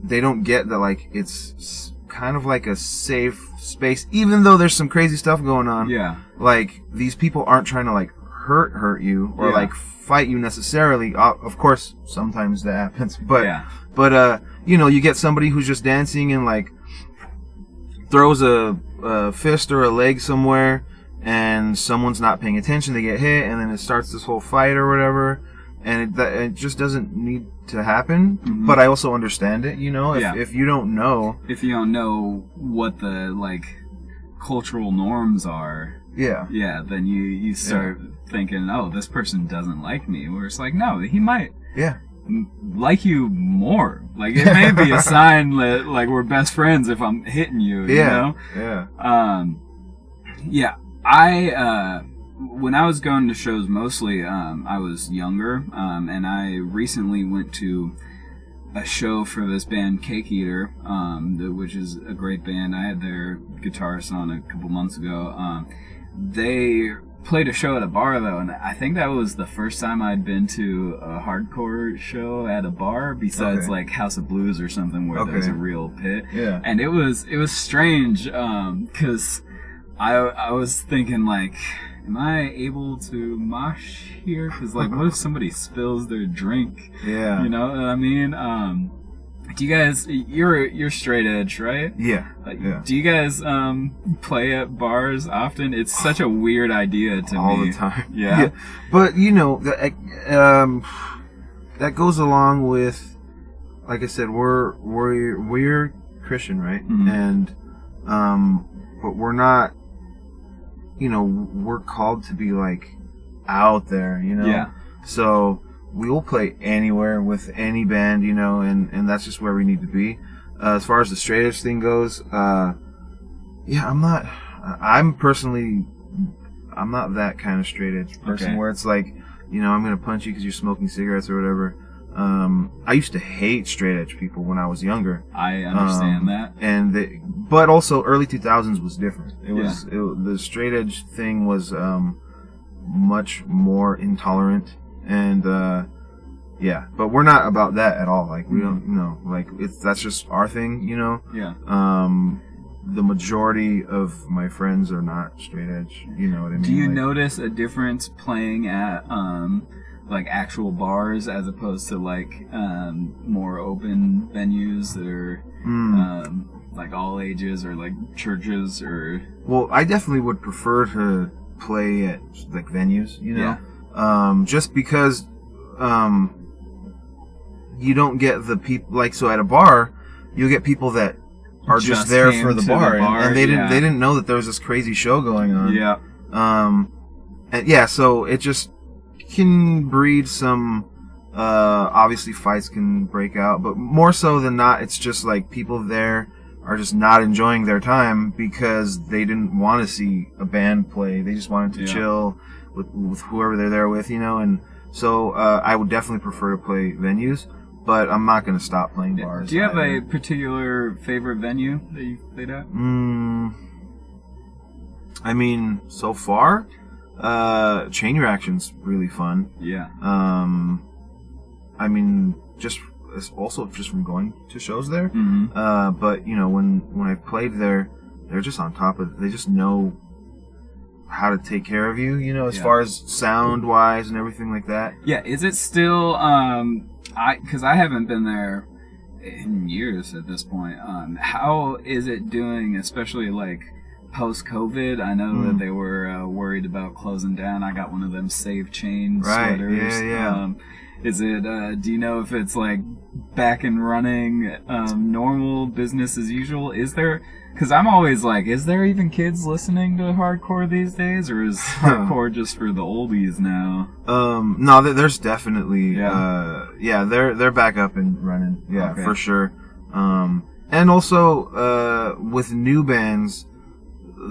they don't get that like it's kind of like a safe space even though there's some crazy stuff going on Yeah. like these people aren't trying to like hurt hurt you or Yeah. like fight you necessarily uh, of course sometimes that happens but yeah. but uh, you know, you get somebody who's just dancing and like throws a, a fist or a leg somewhere, and someone's not paying attention. They get hit, and then it starts this whole fight or whatever. And it, that, it just doesn't need to happen. Mhm. But I also understand it. You know, if Yeah. if you don't know, if you don't know what the like cultural norms are, yeah, yeah, then you you start thinking, oh, this person doesn't like me. Where it's like, no, he might yeah, like you more. Like it may be a sign that like we're best friends if I'm hitting you. You yeah, know? yeah. Um, yeah, I uh, when I was going to shows mostly, um, I was younger, um, and I recently went to a show for this band Cake Eater, um, the, which is a great band. I had their guitarist on a couple months ago. Um, they played a show at a bar though, and I think that was the first time I'd been to a hardcore show at a bar, besides Okay. like House of Blues or something where Okay. there's a real pit Yeah. and it was it was strange because I I was thinking like, am I able to mosh here? Because like, what if somebody spills their drink? Yeah. You know what I mean? Um, do you guys? You're you're straight edge, right? Yeah. Uh, Yeah. Do you guys um play at bars often? It's such a weird idea to All me. All the time. Yeah. But you know, that um, that goes along with, like I said, we're we're we're Christian, right? Mhm. And um, but we're not. You know, we're called to be like out there. You know. Yeah. So we will play anywhere with any band, you know, and and that's just where we need to be. Uh, as far as the straight edge thing goes, uh, yeah, I'm not. I'm personally, I'm not that kind of straight edge person Okay. where it's like, you know, I'm gonna punch you because you're smoking cigarettes or whatever. Um, I used to hate straight edge people when I was younger, I understand Um, that. and they, but also early 2000s was different. It was it, the straight edge thing was um, much more intolerant, and uh, yeah, but we're not about that at all. Like we don't, you know, like it's that's just our thing, you know. Yeah. Um, the majority of my friends are not straight edge. You know what I mean? Do you Like- notice a difference playing at um like actual bars as opposed to like um more open venues that are Mm. um like all ages or like churches or Well, I definitely would prefer to play at like venues, you know, um, just because um, you don't get the people like so at a bar, you'll get people that are just, Just there for the to the bar, and- and, they didn't yeah. they didn't know that there was this crazy show going on. Yeah. Um, and yeah, so it just can breed some. Uh, obviously fights can break out, but more so than not, it's just like people there are just not enjoying their time because they didn't want to see a band play. They just wanted to Yeah. chill with, with whoever they're there with, you know. And so uh, I would definitely prefer to play venues, but I'm not going to stop playing bars. Do you have either. a particular favorite venue that you've played at? Mm, I mean, so far, uh, Chain Reaction's really fun. Yeah. Um, I mean, just also just from going to shows there. hmm Uh, but you know, when when I've played there, they're just on top of. They just know how to take care of you. You know, as Yeah. far as sound wise and everything like that. Yeah. Is it still? Um, I because I haven't been there in years at this point. Um, how is it doing? Especially like post COVID. I know Mm. that they were uh, worried about closing down. I got one of them Save Chain Right, sweaters. yeah, yeah. Um, is it? Uh, do you know if it's like back and running, um, normal business as usual? Is there? Because I'm always like, is there even kids listening to hardcore these days, or is hardcore just for the oldies now? Um, no, there's definitely, Yeah. uh, yeah, they're they're back up and running, yeah, Okay. for sure. Um, and also, uh, with new bands,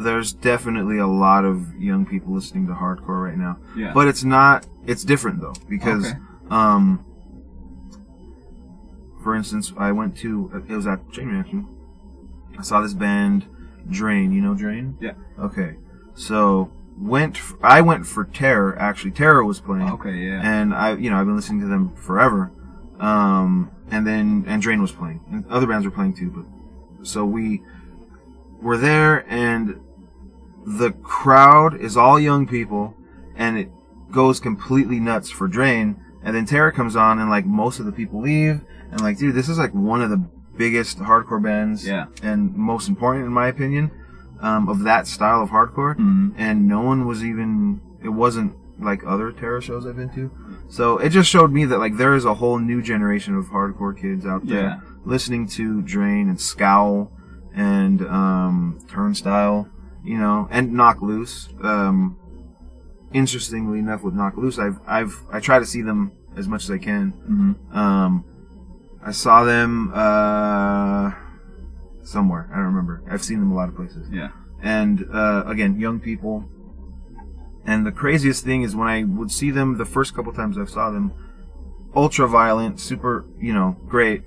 there's definitely a lot of young people listening to hardcore right now. Yeah. But it's not, it's different though, because, Okay. um, for instance, I went to, it was at Chain Reaction. I saw this band, Drain. You know Drain? Yeah. Okay. So went. f- I went for Terror. Actually, Terror was playing, Okay, yeah. and I, you know, I've been listening to them forever. Um, and then and Drain was playing, and other bands were playing too. But so we were there, and the crowd is all young people, and it goes completely nuts for Drain. And then Terror comes on, and like most of the people leave, and like, dude, this is like one of the biggest hardcore bands, Yeah. and most important in my opinion, um, of that style of hardcore Mhm. and no one was even it wasn't like other terror shows I've been to. So it just showed me that like there is a whole new generation of hardcore kids out there Yeah. listening to Drain and Scowl and um, Turnstile, you know, and Knocked Loose. Um, interestingly enough, with Knocked Loose, I've I've I try to see them as much as I can. Mhm. Um, I saw them uh, somewhere. I don't remember. I've seen them a lot of places Yeah. and uh, again, young people. And the craziest thing is when I would see them the first couple times I saw them, ultra violent, super, you know, great.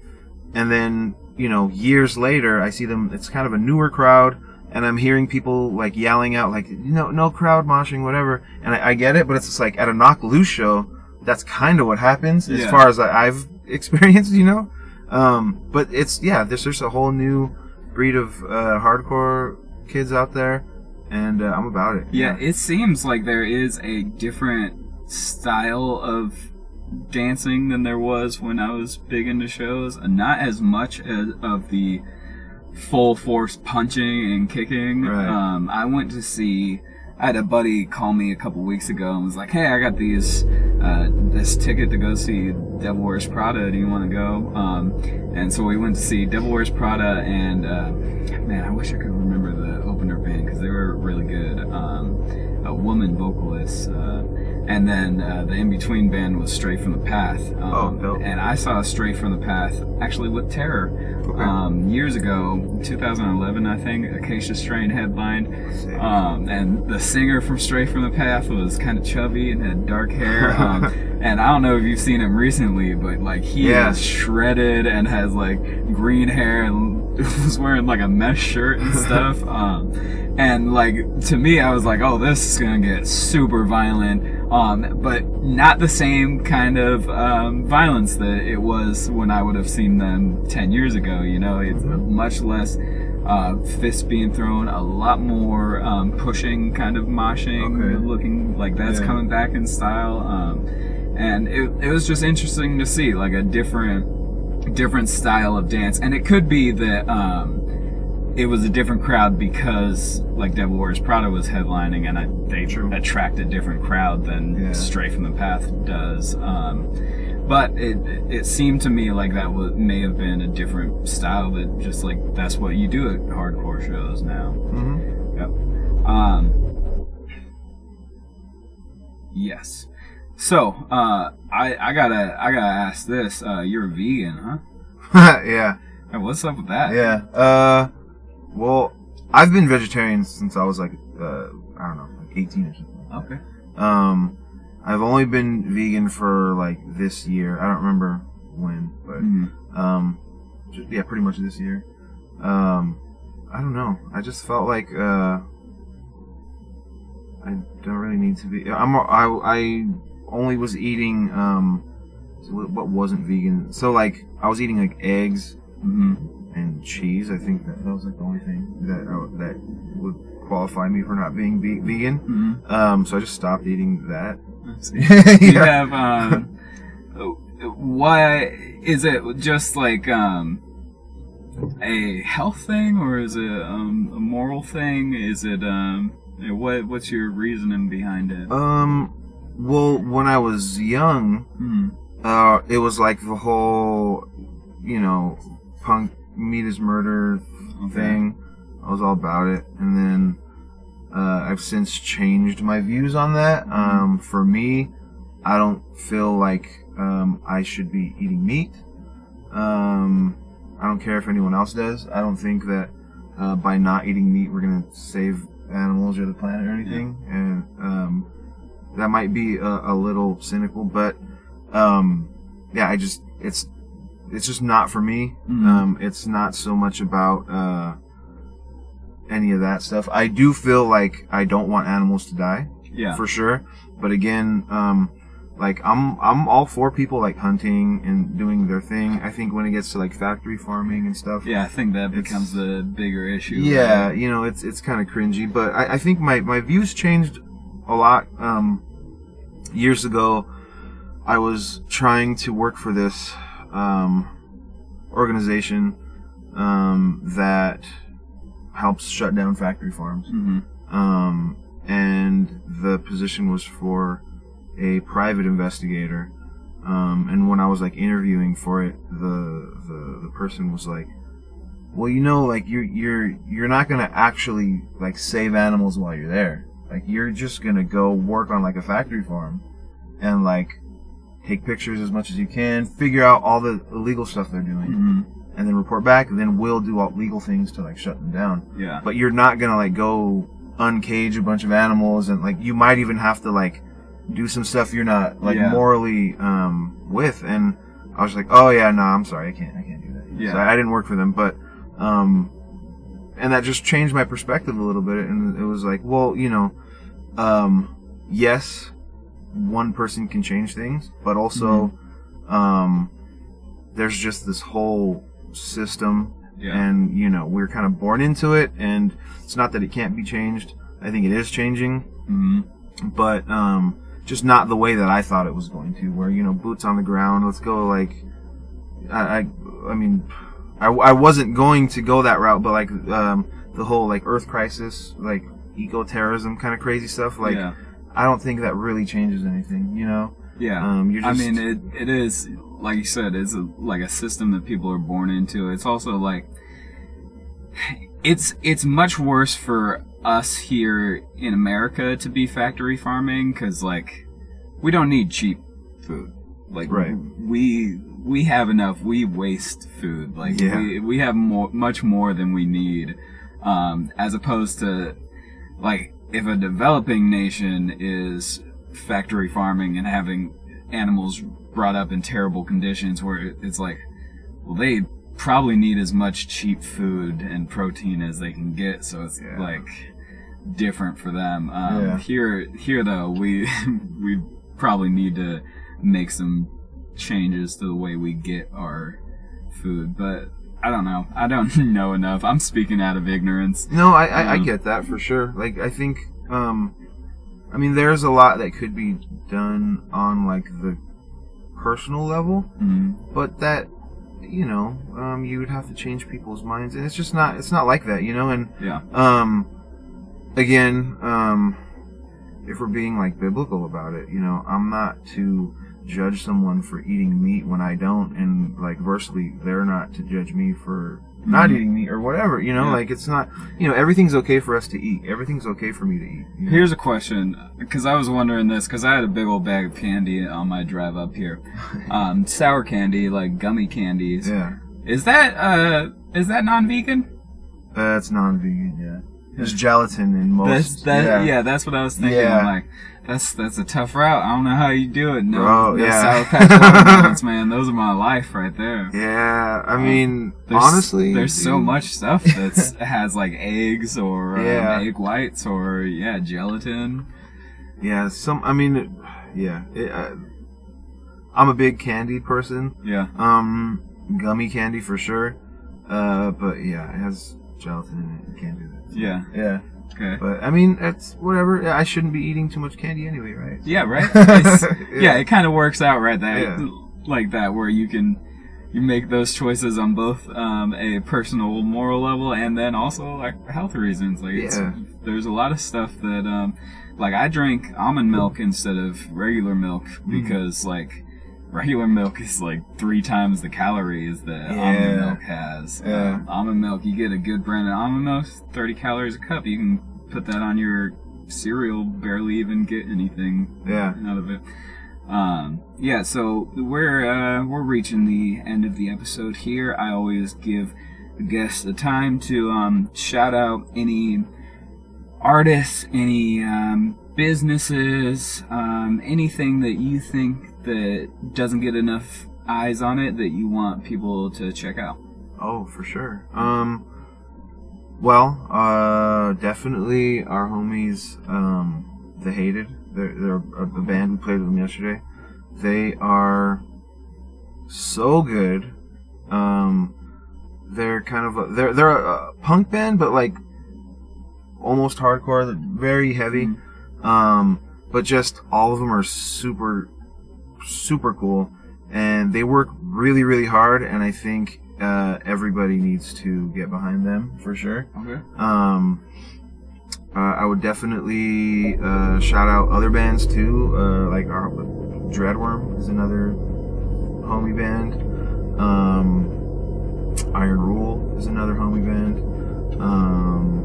And then, you know, years later, I see them, it's kind of a newer crowd, and I'm hearing people like yelling out, like, you know, no crowd moshing, whatever. And I, I get it, but it's just like at a Knocked Loose show, that's kind of what happens as far as I, I've experienced, you know? Um, but it's, yeah, there's just a whole new breed of uh, hardcore kids out there, and uh, I'm about it. Yeah, it seems like there is a different style of dancing than there was when I was big into shows. and Not as much as of the full force punching and kicking. Right. Um, I went to see. I had a buddy call me a couple weeks ago and was like, "Hey, I got these uh, this ticket to go see Devil Wears Prada. Do you want to go?" Um, and so we went to see Devil Wears Prada, and uh, man, I wish I could remember the opener band because they were really good. Um, a woman vocalist, uh, and then uh, the in between band was Stray from the Path. Um, Oh, dope. and I saw Stray from the Path actually with Terror Okay. um, years ago, 2011, I think. Acacia Strain headlined, um, and the singer from Stray from the Path was kind of chubby and had dark hair. Um, and I don't know if you've seen him recently, but like he Yeah. is shredded and has like green hair and was wearing like a mesh shirt and stuff. um, and like to me, I was like, oh, this is gonna get super violent. Um, but not the same kind of um, violence that it was when I would have seen them 10 years ago. You know, it's much less uh, fists being thrown, a lot more um, pushing, kind of moshing, Okay. looking like that's Yeah. coming back in style. Um, and it, it was just interesting to see like a different, different style of dance. And it could be that um, it was a different crowd because like Devil Wears Prada was headlining, and I, they True. attract a different crowd than Yeah. Stray from the Path does. Um, but it it seemed to me like that was, may have been a different style that just like that's what you do at hardcore shows now. hmm Yep. Um. Yes. So, uh, I I gotta I gotta ask this. Uh, you're a vegan, huh? yeah, what's up with that? yeah. Uh, well, I've been vegetarian since I was like, uh, I don't know, like 18 or something. Okay. Um, I've only been vegan for like this year. I don't remember when, but Mhm. um, just, yeah, pretty much this year. Um, I don't know. I just felt like uh, I don't really need to be. I'm I I only was eating um, what what wasn't vegan. So like I was eating like eggs Mhm. And cheese. I think that, that was like the only thing that I, that would qualify me for not being ve- vegan. Mhm. Um, so I just stopped eating that. Do you have um, why is it just like um a health thing or is it um a moral thing? Is it um what what's your reasoning behind it? Um, well, when I was young, Mhm. uh, it was like the whole, you know, punk meat is murder Okay. thing. I was all about it, and then uh, I've since changed my views on that. Um, for me, I don't feel like um, I should be eating meat. Um, I don't care if anyone else does. I don't think that uh, by not eating meat, we're gonna save animals or the planet or anything. And um, that might be a, a little cynical, but um, yeah, I just it's it's just not for me. Mhm. Um, it's not so much about uh, any of that stuff. I do feel like I don't want animals to die Yeah. for sure, but again, um, like I'm I'm all for people like hunting and doing their thing. I think when it gets to like factory farming and stuff, yeah, I think that becomes the bigger issue. yeah, right? you know, it's it's kind of cringy, but I, I think my my views changed a lot. Um, years ago, I was trying to work for this um, organization um, that helps shut down factory farms, Mhm. um, and the position was for a private investigator. Um, and when I was like interviewing for it, the the the person was like, "Well, you know, like you're you're you're not gonna actually like save animals while you're there. Like you're just gonna go work on like a factory farm, and like take pictures as much as you can, figure out all the illegal stuff they're doing, Mhm. and then report back. And then we'll do all legal things to like shut them down. Yeah. But you're not gonna like go uncage a bunch of animals, and like you might even have to like do some stuff you're not like Yeah. morally um with. And I was like, oh yeah, no, I'm sorry, I can't, I can't do that. Yeah. So I, I didn't work for them, but um, and that just changed my perspective a little bit. And it was like, well, you know, um, yes, one person can change things, but also, um, there's just this whole system Yeah. and you know we're kind of born into it and it's not that it can't be changed i think it is changing Mhm. but um just not the way that i thought it was going to where you know boots on the ground let's go like i i, I mean I, I wasn't going to go that route but like um the whole like earth crisis like eco-terrorism kind of crazy stuff like yeah. I don't think that really changes anything you know Yeah. um you're I mean, it it is like you said, it's a, like a system that people are born into. It's also like it's it's much worse for us here in America to be factory farming because like we don't need cheap food. Like Right. we we have enough. We waste food. Like Yeah. we we have more much more than we need. Um, as opposed to like if a developing nation is factory farming and having animals brought up in terrible conditions where it's like well they probably need as much cheap food and protein as they can get so it's Yeah. like different for them um, Yeah. here here though we we probably need to make some changes to the way we get our food but i don't know i don't know enough i'm speaking out of ignorance No, I, I, I Um, get that for sure. Like, I think, um, I mean, there's a lot that could be done on like the personal level, Mhm. but that, you know, um, you would have to change people's minds, and it's just not, it's not like that, you know. And yeah um, again, um, if we're being like biblical about it, you know, I'm not to judge someone for eating meat when I don't, and like versely, they're not to judge me for not Mhm. eating meat or whatever. You know, Yeah. like it's not. You know, everything's okay for us to eat. Everything's okay for me to eat. you know? Here's a question, because I was wondering this, because I had a big old bag of candy on my drive up here. Um, sour candy, like gummy candies. yeah, Is that uh, is that non-vegan? that's non-vegan. Yeah, there's gelatin in most. That's that. Yeah. yeah. that's what I was thinking. Yeah. Like, that's that's a tough route. I don't know how you do it. No, Bro, no yeah. sour patch man. Those are my life right there. Yeah, I mean, There's, honestly, there's so much stuff that has like eggs or um, egg whites or yeah, gelatin. Yeah, some. I mean, yeah. It, uh, I'm a big candy person. Yeah, Um, gummy candy for sure. Uh, but yeah, it has gelatin in it. You can't do that. yeah. Yeah, Okay. but I mean, it's whatever. I shouldn't be eating too much candy anyway, right? Yeah, right. Yeah. Yeah. it kind of works out right that Yeah. like that where you can you make those choices on both um, a personal moral level and then also like health reasons. Like Yeah. there's a lot of stuff that um, like I drink almond milk instead of regular milk Mm. because like regular milk is like three times the calories that Yeah. almond milk has. Yeah. Um, almond milk, you get a good brand of almond milk, 30 calories a cup. You can put that on your cereal, barely even get anything Yeah. out of it. Um, yeah, so we're uh, we're reaching the end of the episode here. I always give the guests the time to um, shout out any artists, any um, businesses, um, anything that you think that doesn't get enough eyes on it that you want people to check out. Oh, for sure. Um, well, uh, definitely our homies, um, the Hated. They're, they're a, a band we played with them yesterday. They are so good. Um, they're kind of a, they're they're a, punk band, but like almost hardcore. They're very heavy. Um, but just all of them are super, super cool, and they work really, really hard. And I think uh, everybody needs to get behind them for sure. Okay. Um, uh, I would definitely uh, shout out other bands too, uh, like our Dreadworm is another homie band. Um, Iron Rule is another homie band. Um,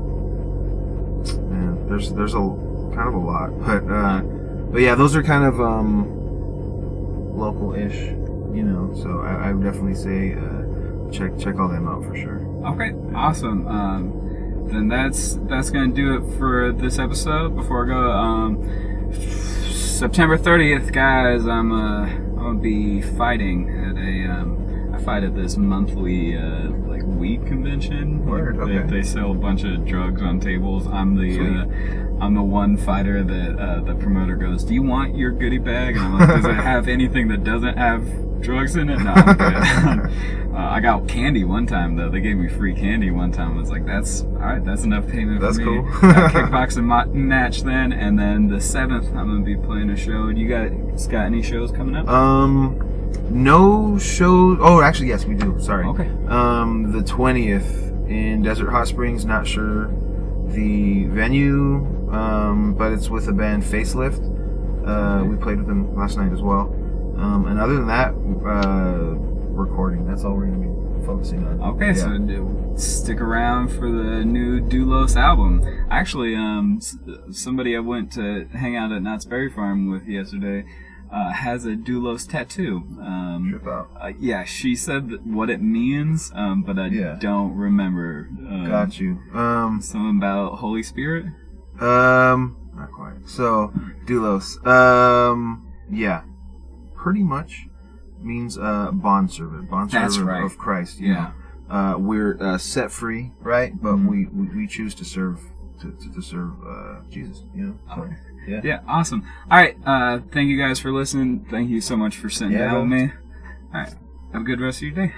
man, there's there's a kind of a lot, but uh, but yeah, those are kind of um, local-ish, you know. So I, I would definitely say uh, check check all them out for sure. Okay, awesome. Um, then that's that's gonna do it for this episode. Before I go, um, September thirtieth, guys, I'm uh, I'm gonna be fighting at a um, I fight at this monthly uh, weed convention where Word, they, okay. they sell a bunch of drugs on tables. I'm the uh, I'm the one fighter that uh, the promoter goes, "Do you want your goodie bag?" And I'm like, "Does it have anything that doesn't have drugs in it?" No, uh, I got candy one time though. They gave me free candy one time. I was like, "That's all right. That's enough payment That's for me." cool. got kickboxing ma- match then, and then the seventh, I'm gonna be playing a show. Do you got got any shows coming up? Um, no show. Oh, actually, yes, we do. Sorry. okay. Um, the twentieth in Desert Hot Springs. Not sure the venue, um, but it's with the band Facelift. Uh, we played with them last night as well. Um, and other than that, uh, recording. That's all we're gonna be focusing on. Okay, Yeah. so stick around for the new Doulos album. Actually, um, somebody I went to hang out at Knott's Berry Farm with yesterday uh, has a Doulos tattoo. Um, out. uh, yeah, she said what it means, um, but I Yeah. don't remember. Um, Got you. Um, Something about Holy Spirit. Um, not quite. So, doulos. Um, yeah, pretty much means uh bond servant, bond servant right. of Christ. You Yeah. know. Uh, we're uh, set free, right? But Mhm. we, we we choose to serve to, to, to serve uh Jesus. You know. So, Okay. Yeah. Yeah, awesome. All right, uh, thank you guys for listening. Thank you so much for sitting Yeah, down with me. All right, have a good rest of your day.